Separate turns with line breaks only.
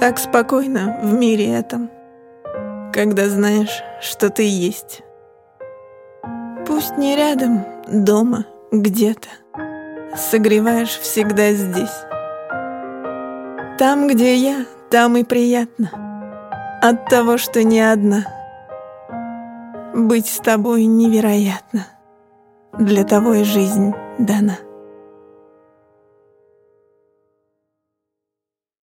Так спокойно в мире этом, когда знаешь, что ты есть. Пусть не рядом, дома, где-то, согреваешь всегда здесь. Там, где я, там и приятно, от того, что не одна. Быть с тобой невероятно, для того и жизнь дана.